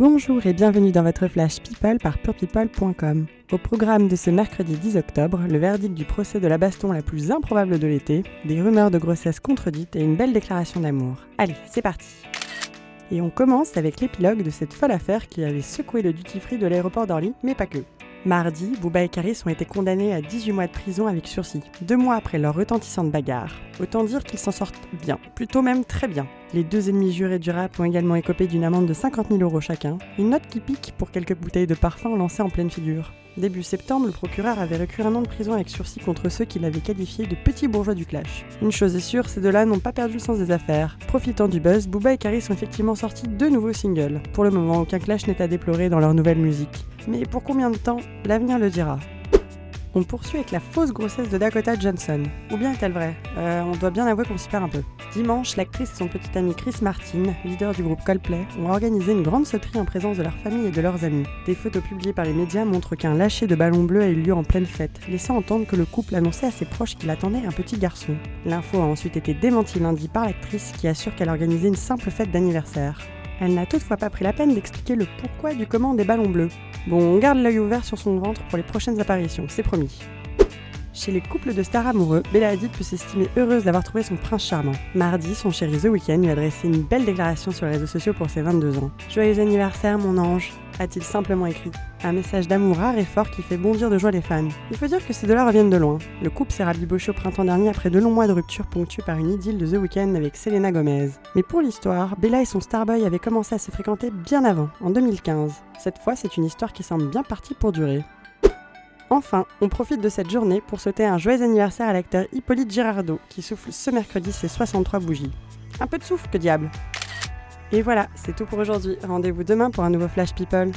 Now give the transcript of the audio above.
Bonjour et bienvenue dans votre flash People par purepeople.com. Au programme de ce mercredi 10 octobre, le verdict du procès de la baston la plus improbable de l'été, des rumeurs de grossesse contredites et une belle déclaration d'amour. Allez, c'est parti Et on commence avec l'épilogue de cette folle affaire qui avait secoué le duty-free de l'aéroport d'Orly, mais pas que. Mardi, Bouba et Karis ont été condamnés à 18 mois de prison avec sursis, deux mois après leur retentissante bagarre. Autant dire qu'ils s'en sortent bien, plutôt même très bien. Les deux ennemis jurés du rap ont également écopé d'une amende de 50 000 euros chacun, une note qui pique pour quelques bouteilles de parfum lancées en pleine figure. Début septembre, le procureur avait requis un an de prison avec sursis contre ceux qu'il avait qualifiés de petits bourgeois du clash. Une chose est sûre, ces deux-là n'ont pas perdu le sens des affaires. Profitant du buzz, Booba et Karis ont effectivement sorti deux nouveaux singles. Pour le moment, aucun clash n'est à déplorer dans leur nouvelle musique. Mais pour combien de temps L'avenir le dira. On poursuit avec la fausse grossesse de Dakota Johnson. Ou bien est-elle vraie? Euh, On doit bien avouer qu'on s'y perd un peu. Dimanche, l'actrice et son petit ami Chris Martin, leader du groupe Coldplay, ont organisé une grande sauterie en présence de leur famille et de leurs amis. Des photos publiées par les médias montrent qu'un lâcher de ballon bleu a eu lieu en pleine fête, laissant entendre que le couple annonçait à ses proches qu'il attendait un petit garçon. L'info a ensuite été démentie lundi par l'actrice qui assure qu'elle organisait une simple fête d'anniversaire. Elle n'a toutefois pas pris la peine d'expliquer le pourquoi du comment des ballons bleus. Bon, on garde l'œil ouvert sur son ventre pour les prochaines apparitions, c'est promis. Chez les couples de stars amoureux, Bella Hadid peut s'estimer heureuse d'avoir trouvé son prince charmant. Mardi, son chéri The Weeknd lui a adressé une belle déclaration sur les réseaux sociaux pour ses 22 ans. Joyeux anniversaire, mon ange, a-t-il simplement écrit. Un message d'amour rare et fort qui fait bondir de joie les fans. Il faut dire que ces deux-là reviennent de loin. Le couple s'est rabiboché au printemps dernier après deux longs mois de rupture ponctués par une idylle de The Weeknd avec Selena Gomez. Mais pour l'histoire, Bella et son Starboy avaient commencé à se fréquenter bien avant, en 2015. Cette fois, c'est une histoire qui semble bien partie pour durer. Enfin, on profite de cette journée pour souhaiter un joyeux anniversaire à l'acteur Hippolyte Girardot, qui souffle ce mercredi ses 63 bougies. Un peu de souffle, que diable Et voilà, c'est tout pour aujourd'hui. Rendez-vous demain pour un nouveau Flash People.